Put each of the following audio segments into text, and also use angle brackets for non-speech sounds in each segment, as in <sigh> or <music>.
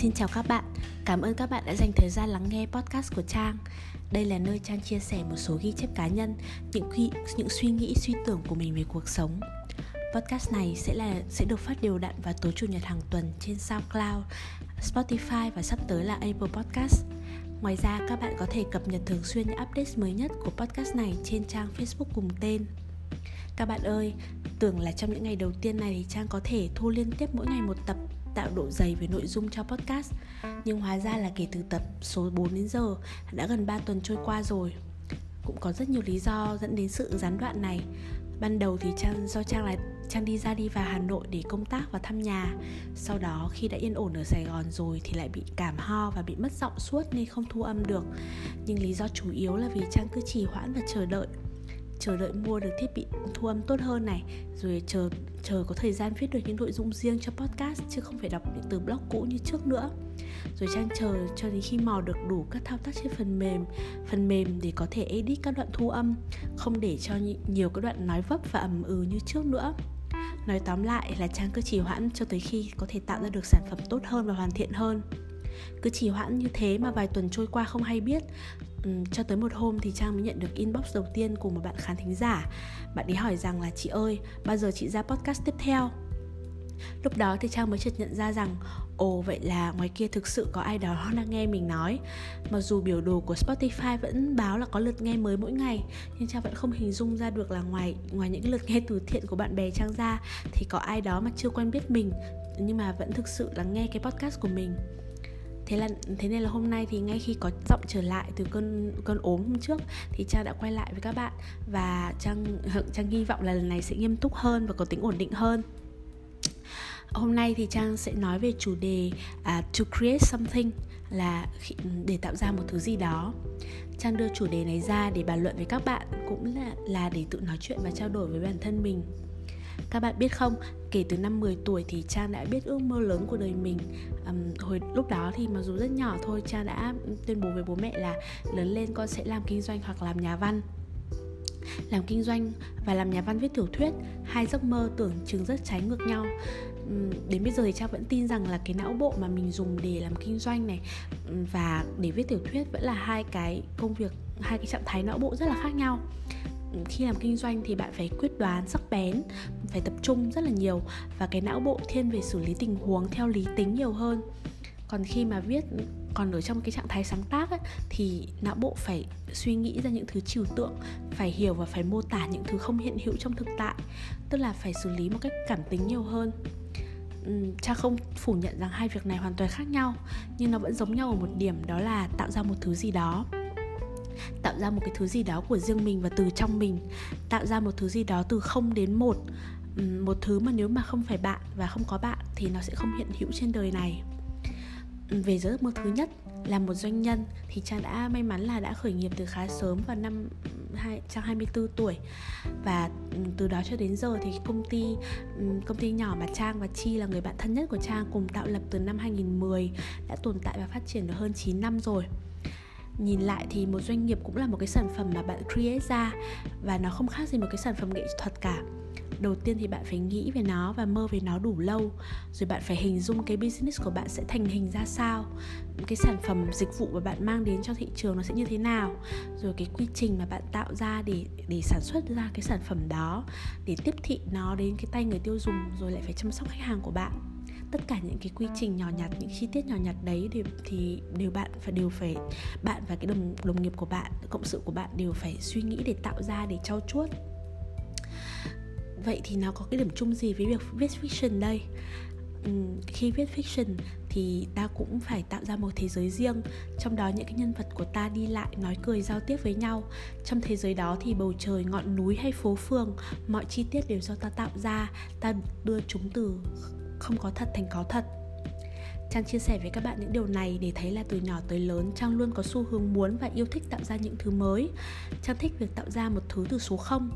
Xin chào các bạn, cảm ơn các bạn đã dành thời gian lắng nghe podcast của Trang. Đây là nơi Trang chia sẻ một số ghi chép cá nhân, những khi, những suy nghĩ, suy tưởng của mình về cuộc sống. Podcast này sẽ là sẽ được phát đều đặn vào tối chủ nhật hàng tuần trên SoundCloud, Spotify và sắp tới là Apple Podcast. Ngoài ra, các bạn có thể cập nhật thường xuyên những updates mới nhất của podcast này trên trang Facebook cùng tên. Các bạn ơi, tưởng là trong những ngày đầu tiên này thì Trang có thể thu liên tiếp mỗi ngày một tập tạo độ dày về nội dung cho podcast. Nhưng hóa ra là kể từ tập số 4 đến giờ, đã gần 3 tuần trôi qua rồi. Cũng có rất nhiều lý do dẫn đến sự gián đoạn này. Ban đầu thì Trang, do Trang là, Trang đi ra đi vào Hà Nội để công tác và thăm nhà. Sau đó khi đã yên ổn ở Sài Gòn rồi thì lại bị cảm ho và bị mất giọng suốt nên không thu âm được. Nhưng lý do chủ yếu là vì Trang cứ trì hoãn và chờ đợi chờ đợi mua được thiết bị thu âm tốt hơn này, rồi chờ chờ có thời gian viết được những nội dung riêng cho podcast chứ không phải đọc những từ blog cũ như trước nữa. Rồi trang chờ, cho đến khi mò được đủ các thao tác trên phần mềm phần mềm để có thể edit các đoạn thu âm, không để cho nhiều các đoạn nói vấp và ầm ừ như trước nữa. Nói tóm lại là trang cứ trì hoãn cho tới khi có thể tạo ra được sản phẩm tốt hơn và hoàn thiện hơn. Cứ trì hoãn như thế mà vài tuần trôi qua không hay biết um, cho tới một hôm thì trang mới nhận được inbox đầu tiên của một bạn khán thính giả. Bạn ấy hỏi rằng là chị ơi bao giờ chị ra podcast tiếp theo? Lúc đó thì trang mới chợt nhận ra rằng ồ vậy là ngoài kia thực sự có ai đó đang nghe mình nói. Mặc dù biểu đồ của spotify vẫn báo là có lượt nghe mới mỗi ngày nhưng trang vẫn không hình dung ra được là ngoài ngoài những lượt nghe từ thiện của bạn bè trang ra thì có ai đó mà chưa quen biết mình nhưng mà vẫn thực sự lắng nghe cái podcast của mình thế là thế nên là hôm nay thì ngay khi có giọng trở lại từ cơn cơn ốm hôm trước thì trang đã quay lại với các bạn và trang <laughs> trang hy vọng là lần này sẽ nghiêm túc hơn và có tính ổn định hơn. Hôm nay thì trang sẽ nói về chủ đề uh, to create something là để tạo ra một thứ gì đó. Trang đưa chủ đề này ra để bàn luận với các bạn cũng là là để tự nói chuyện và trao đổi với bản thân mình. Các bạn biết không, kể từ năm 10 tuổi thì Trang đã biết ước mơ lớn của đời mình. Um, Hồi lúc đó thì mặc dù rất nhỏ thôi Trang đã tuyên bố với bố mẹ là lớn lên con sẽ làm kinh doanh hoặc làm nhà văn. Làm kinh doanh và làm nhà văn viết tiểu thuyết hai giấc mơ tưởng chừng rất trái ngược nhau. Đến bây giờ thì trang vẫn tin rằng là cái não bộ mà mình dùng để làm kinh doanh này và để viết tiểu thuyết vẫn là hai cái công việc hai cái trạng thái não bộ rất là khác nhau khi làm kinh doanh thì bạn phải quyết đoán sắc bén phải tập trung rất là nhiều và cái não bộ thiên về xử lý tình huống theo lý tính nhiều hơn. Còn khi mà viết còn ở trong cái trạng thái sáng tác ấy, thì não bộ phải suy nghĩ ra những thứ trừu tượng phải hiểu và phải mô tả những thứ không hiện hữu trong thực tại tức là phải xử lý một cách cảm tính nhiều hơn. Cha không phủ nhận rằng hai việc này hoàn toàn khác nhau nhưng nó vẫn giống nhau ở một điểm đó là tạo ra một thứ gì đó tạo ra một cái thứ gì đó của riêng mình và từ trong mình. Tạo ra một thứ gì đó từ không đến một. Một thứ mà nếu mà không phải bạn và không có bạn thì nó sẽ không hiện hữu trên đời này. Về giấc mơ thứ nhất là một doanh nhân thì Trang đã may mắn là đã khởi nghiệp từ khá sớm vào năm hai, Trang 24 tuổi. Và từ đó cho đến giờ thì công ty công ty nhỏ mà Trang và Chi là người bạn thân nhất của Trang cùng tạo lập từ năm 2010 đã tồn tại và phát triển được hơn 9 năm rồi nhìn lại thì một doanh nghiệp cũng là một cái sản phẩm mà bạn create ra và nó không khác gì một cái sản phẩm nghệ thuật cả. Đầu tiên thì bạn phải nghĩ về nó và mơ về nó đủ lâu, rồi bạn phải hình dung cái business của bạn sẽ thành hình ra sao, cái sản phẩm dịch vụ mà bạn mang đến cho thị trường nó sẽ như thế nào, rồi cái quy trình mà bạn tạo ra để để sản xuất ra cái sản phẩm đó, để tiếp thị nó đến cái tay người tiêu dùng, rồi lại phải chăm sóc khách hàng của bạn tất cả những cái quy trình nhỏ nhặt những chi tiết nhỏ nhặt đấy đều thì đều bạn phải đều phải bạn và cái đồng đồng nghiệp của bạn cộng sự của bạn đều phải suy nghĩ để tạo ra để trau chuốt. Vậy thì nó có cái điểm chung gì với việc viết fiction đây? Uhm, khi viết fiction thì ta cũng phải tạo ra một thế giới riêng trong đó những cái nhân vật của ta đi lại nói cười giao tiếp với nhau. Trong thế giới đó thì bầu trời ngọn núi hay phố phường mọi chi tiết đều do ta tạo ra ta đưa chúng từ không có thật thành có thật. Trang chia sẻ với các bạn những điều này để thấy là từ nhỏ tới lớn, Trang luôn có xu hướng muốn và yêu thích tạo ra những thứ mới. Trang thích việc tạo ra một thứ từ số 0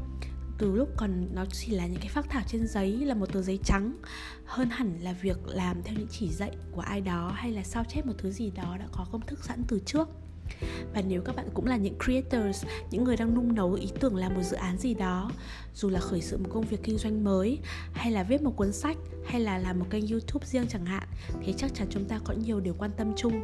từ lúc còn nó chỉ là những cái phác thảo trên giấy, là một tờ giấy trắng. Hơn hẳn là việc làm theo những chỉ dạy của ai đó hay là sao chép một thứ gì đó đã có công thức sẵn từ trước và nếu các bạn cũng là những creators, những người đang nung nấu ý tưởng làm một dự án gì đó, dù là khởi sự một công việc kinh doanh mới, hay là viết một cuốn sách, hay là làm một kênh youtube riêng chẳng hạn, thì chắc chắn chúng ta có nhiều điều quan tâm chung.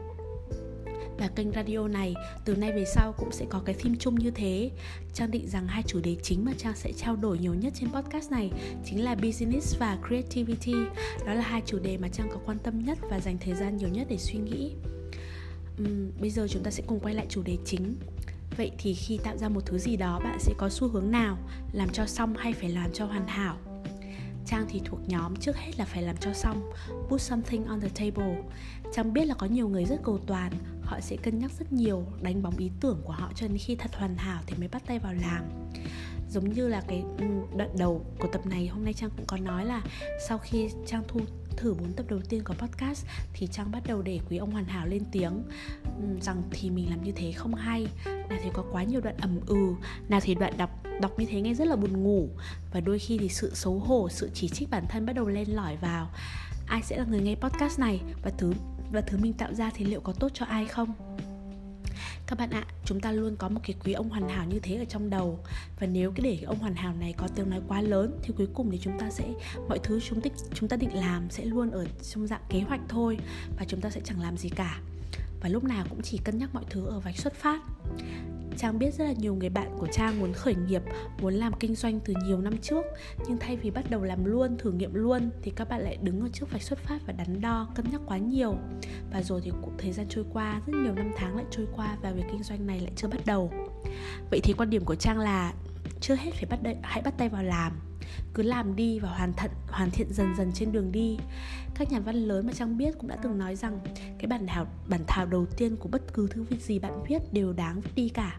Và kênh radio này, từ nay về sau cũng sẽ có cái theme chung như thế. Trang định rằng hai chủ đề chính mà Trang sẽ trao đổi nhiều nhất trên podcast này chính là business và creativity. Đó là hai chủ đề mà Trang có quan tâm nhất và dành thời gian nhiều nhất để suy nghĩ uhm, Bây giờ chúng ta sẽ cùng quay lại chủ đề chính. Vậy thì khi tạo ra một thứ gì đó bạn sẽ có xu hướng nào Làm cho xong hay phải làm cho hoàn hảo? Trang thì thuộc nhóm trước hết là phải làm cho xong Put something on the table. Trang biết là có nhiều người rất cầu toàn Họ sẽ cân nhắc rất nhiều Đánh bóng ý tưởng của họ cho đến khi thật hoàn hảo Thì mới bắt tay vào làm. Giống như là cái ừ, đoạn đầu của tập này Hôm nay Trang cũng có nói là Sau khi Trang thu thử 4 tập đầu tiên của podcast thì Trang bắt đầu để quý ông hoàn hảo lên tiếng. Rằng thì mình làm như thế không hay, nào thì có quá nhiều đoạn ầm ừ nào thì đoạn đọc đọc như thế nghe rất là buồn ngủ. Và đôi khi thì sự xấu hổ, sự chỉ trích bản thân bắt đầu lên lỏi vào. Ai sẽ là người nghe podcast này? Và thứ và thứ mình tạo ra thì liệu có tốt cho ai không? Các bạn ạ, chúng ta luôn có một cái quý ông hoàn hảo như thế ở trong đầu. Và nếu cái để cái ông hoàn hảo này có tiếng nói quá lớn, thì cuối cùng thì chúng ta sẽ, mọi thứ chúng tích, chúng ta định làm sẽ luôn ở trong dạng kế hoạch thôi. Và chúng ta sẽ chẳng làm gì cả và lúc nào cũng chỉ cân nhắc mọi thứ ở vạch xuất phát. Trang biết rất là nhiều người bạn của Trang muốn khởi nghiệp, muốn làm kinh doanh từ nhiều năm trước Nhưng thay vì bắt đầu làm luôn, thử nghiệm luôn Thì các bạn lại đứng ở trước vạch xuất phát và đắn đo, cân nhắc quá nhiều. Và rồi thì cũng thời gian trôi qua, rất nhiều năm tháng lại trôi qua Và việc kinh doanh này lại chưa bắt đầu. Vậy thì quan điểm của Trang là chưa hết phải bắt đợi, hãy bắt tay vào làm cứ làm đi và hoàn thận hoàn thiện dần dần trên đường đi. Các nhà văn lớn mà trang biết cũng đã từng nói rằng cái bản thảo bản thảo đầu tiên của bất cứ thứ gì bạn viết đều đáng viết đi cả.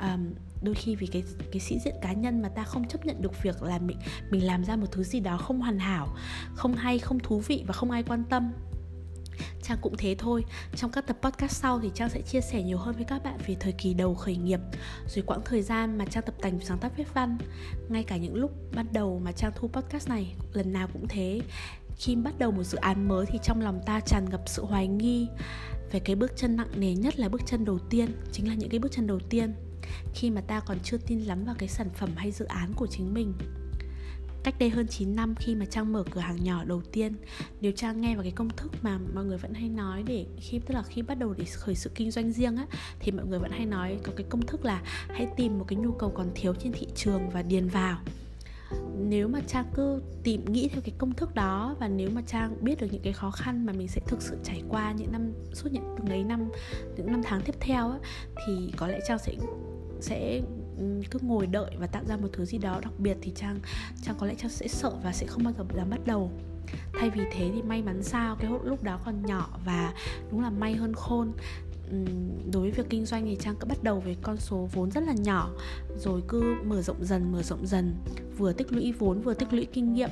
Um, đôi khi vì cái cái sĩ diện cá nhân mà ta không chấp nhận được việc là mình mình làm ra một thứ gì đó không hoàn hảo không hay không thú vị và không ai quan tâm. Trang cũng thế thôi. Trong các tập podcast sau thì Trang sẽ chia sẻ nhiều hơn với các bạn về thời kỳ đầu khởi nghiệp, Rồi quãng thời gian mà Trang tập tành sáng tác viết văn. Ngay cả những lúc ban đầu mà Trang thu podcast này, Lần nào cũng thế. Khi bắt đầu một dự án mới thì trong lòng ta tràn ngập sự hoài nghi Về cái bước chân nặng nề nhất là bước chân đầu tiên, Chính là những cái bước chân đầu tiên. Khi mà ta còn chưa tin lắm vào cái sản phẩm hay dự án của chính mình. Cách đây hơn 9 năm khi mà Trang mở cửa hàng nhỏ đầu tiên. Nếu Trang nghe vào cái công thức mà mọi người vẫn hay nói để khi Tức là khi bắt đầu để khởi sự kinh doanh riêng á Thì mọi người vẫn hay nói có cái công thức là Hãy tìm một cái nhu cầu còn thiếu trên thị trường và điền vào. Nếu mà trang cứ tìm nghĩ theo cái công thức đó và nếu mà trang biết được những cái khó khăn mà mình sẽ thực sự trải qua những năm suốt những từng ấy năm những năm tháng tiếp theo á, thì có lẽ trang sẽ sẽ cứ ngồi đợi và tạo ra một thứ gì đó đặc biệt thì trang trang có lẽ trang sẽ sợ và sẽ không bao giờ dám bắt đầu. Thay vì thế thì may mắn sao cái lúc đó còn nhỏ và đúng là may hơn khôn. Đối với việc kinh doanh thì trang cứ bắt đầu với con số vốn rất là nhỏ, rồi cứ mở rộng dần, mở rộng dần, vừa tích lũy vốn, vừa tích lũy kinh nghiệm.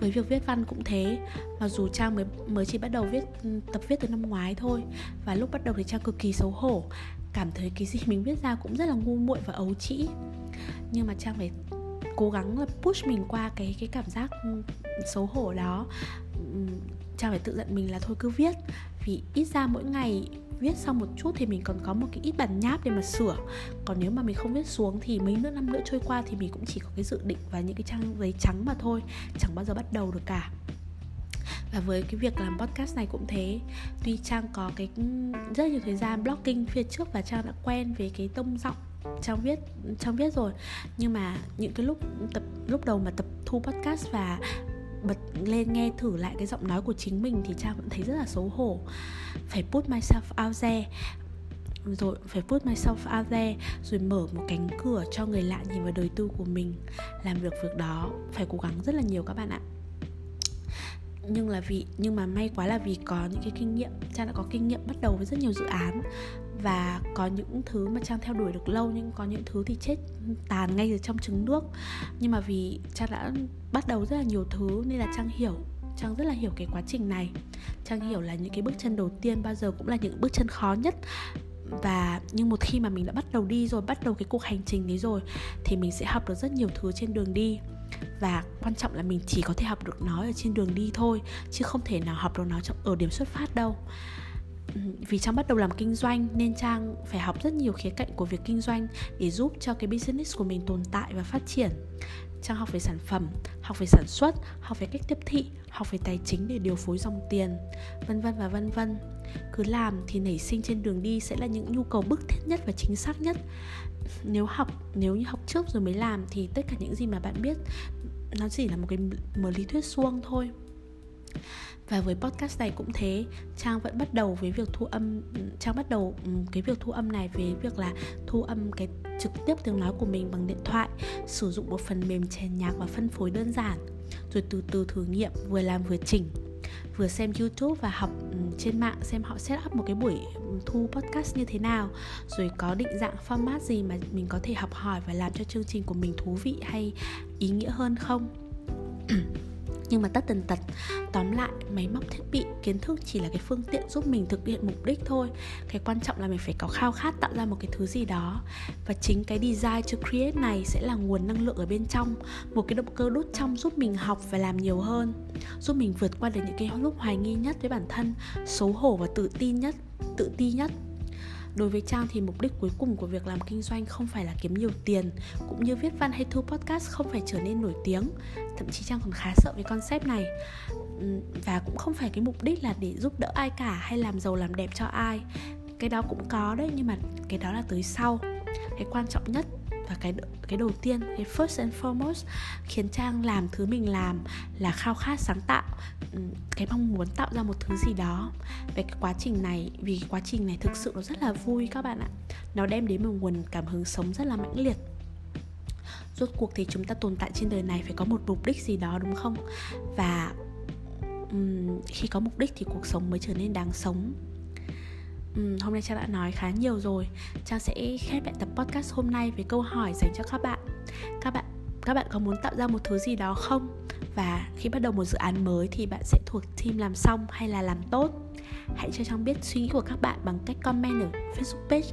Với việc viết văn cũng thế, mặc dù trang mới mới chỉ bắt đầu viết tập viết từ năm ngoái thôi, và lúc bắt đầu thì trang cực kỳ xấu hổ cảm thấy cái gì mình viết ra cũng rất là ngu muội và ấu trĩ. Nhưng mà trang phải cố gắng là push mình qua cái cái cảm giác ừ, xấu hổ đó. Ừ, trang phải tự giận mình là thôi cứ viết. Vì ít ra mỗi ngày viết xong một chút thì mình còn có một cái ít bản nháp để mà sửa. Còn nếu mà mình không viết xuống thì mấy nữa năm nữa trôi qua thì mình cũng chỉ có cái dự định và những cái trang giấy trắng mà thôi. Chẳng bao giờ bắt đầu được cả và với cái việc làm podcast này cũng thế. Tuy trang có cái rất nhiều thời gian blogging phía trước và trang đã quen với cái tông giọng trang viết trang viết rồi. Nhưng mà những cái lúc tập, lúc đầu mà tập thu podcast và bật lên nghe thử lại cái giọng nói của chính mình thì trang vẫn thấy rất là xấu hổ. Phải put myself out there. Rồi phải put myself out there, rồi mở một cánh cửa cho người lạ nhìn vào đời tư của mình. Làm được việc đó, phải cố gắng rất là nhiều các bạn ạ nhưng là vì, nhưng mà may quá là vì có những cái kinh nghiệm, trang đã có kinh nghiệm bắt đầu với rất nhiều dự án và có những thứ mà trang theo đuổi được lâu nhưng có những thứ thì chết tàn ngay từ trong trứng nước. Nhưng mà vì trang đã bắt đầu rất là nhiều thứ nên là trang hiểu, trang rất là hiểu cái quá trình này. Trang hiểu là những cái bước chân đầu tiên bao giờ cũng là những bước chân khó nhất. Và nhưng một khi mà mình đã bắt đầu đi rồi, bắt đầu cái cuộc hành trình đấy rồi thì mình sẽ học được rất nhiều thứ trên đường đi và quan trọng là mình chỉ có thể học được nó ở trên đường đi thôi chứ không thể nào học được nó trong ở điểm xuất phát đâu ừ, vì Trang bắt đầu làm kinh doanh nên Trang phải học rất nhiều khía cạnh của việc kinh doanh để giúp cho cái business của mình tồn tại và phát triển. Trang học về sản phẩm, học về sản xuất, học về cách tiếp thị, học về tài chính để điều phối dòng tiền, vân vân và vân vân. Cứ làm thì nảy sinh trên đường đi sẽ là những nhu cầu bức thiết nhất và chính xác nhất. Nếu học, nếu như học trước rồi mới làm thì tất cả những gì mà bạn biết nó chỉ là một cái một lý thuyết suông thôi. Và với podcast này cũng thế trang vẫn bắt đầu với việc thu âm trang bắt đầu ừ, cái việc thu âm này với việc là thu âm cái trực tiếp tiếng nói của mình bằng điện thoại sử dụng một phần mềm chèn nhạc và phân phối đơn giản rồi từ từ thử nghiệm vừa làm vừa chỉnh vừa xem youtube và học ừ, trên mạng xem họ set up một cái buổi ừ, thu podcast như thế nào, rồi có định dạng format gì mà mình có thể học hỏi và làm cho chương trình của mình thú vị hay ý nghĩa hơn không? Nhưng mà tất tần tật, tóm lại, máy móc thiết bị, kiến thức chỉ là cái phương tiện giúp mình thực hiện mục đích thôi. Cái quan trọng là mình phải có khao khát tạo ra một cái thứ gì đó. Và chính cái design to create này sẽ là nguồn năng lượng ở bên trong, một cái động cơ đốt trong giúp mình học và làm nhiều hơn, giúp mình vượt qua được những cái lúc hoài nghi nhất với bản thân, xấu hổ và tự tin nhất, tự ti nhất đối với trang thì mục đích cuối cùng của việc làm kinh doanh không phải là kiếm nhiều tiền, cũng như viết văn hay thu podcast không phải trở nên nổi tiếng. Thậm chí trang còn khá sợ với concept này. Và cũng không phải cái mục đích là để giúp đỡ ai cả hay làm giàu làm đẹp cho ai. Cái đó cũng có đấy, nhưng mà cái đó là tới sau. Cái quan trọng nhất và cái cái đầu tiên cái first and foremost khiến trang làm thứ mình làm là khao khát sáng tạo cái mong muốn tạo ra một thứ gì đó. Về cái quá trình này vì cái quá trình này thực sự nó rất là vui các bạn ạ. Nó đem đến một nguồn cảm hứng sống rất là mãnh liệt. Rốt cuộc thì chúng ta tồn tại trên đời này phải có một mục đích gì đó đúng không? Và um, khi có mục đích thì cuộc sống mới trở nên đáng sống. Ừ, hôm nay trang đã nói khá nhiều rồi. Trang sẽ khép lại tập podcast hôm nay với câu hỏi dành cho các bạn. Các bạn các bạn có muốn tạo ra một thứ gì đó không? Và khi bắt đầu một dự án mới thì bạn sẽ thuộc team làm xong hay là làm tốt? Hãy cho trang biết suy nghĩ của các bạn bằng cách comment ở facebook page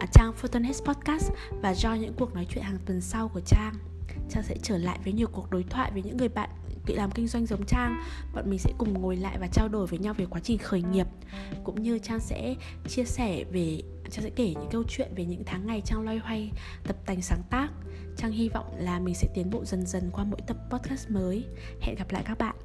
ở trang Photonhead Podcast và join những cuộc nói chuyện hàng tuần sau của trang trang sẽ trở lại với nhiều cuộc đối thoại với những người bạn tự làm kinh doanh giống Trang. Bọn mình sẽ cùng ngồi lại và trao đổi với nhau về quá trình khởi nghiệp. Cũng như Trang sẽ chia sẻ về Trang sẽ kể những câu chuyện về những tháng ngày Trang loay hoay, tập tành sáng tác. Trang hy vọng là mình sẽ tiến bộ dần dần qua mỗi tập podcast mới. Hẹn gặp lại các bạn.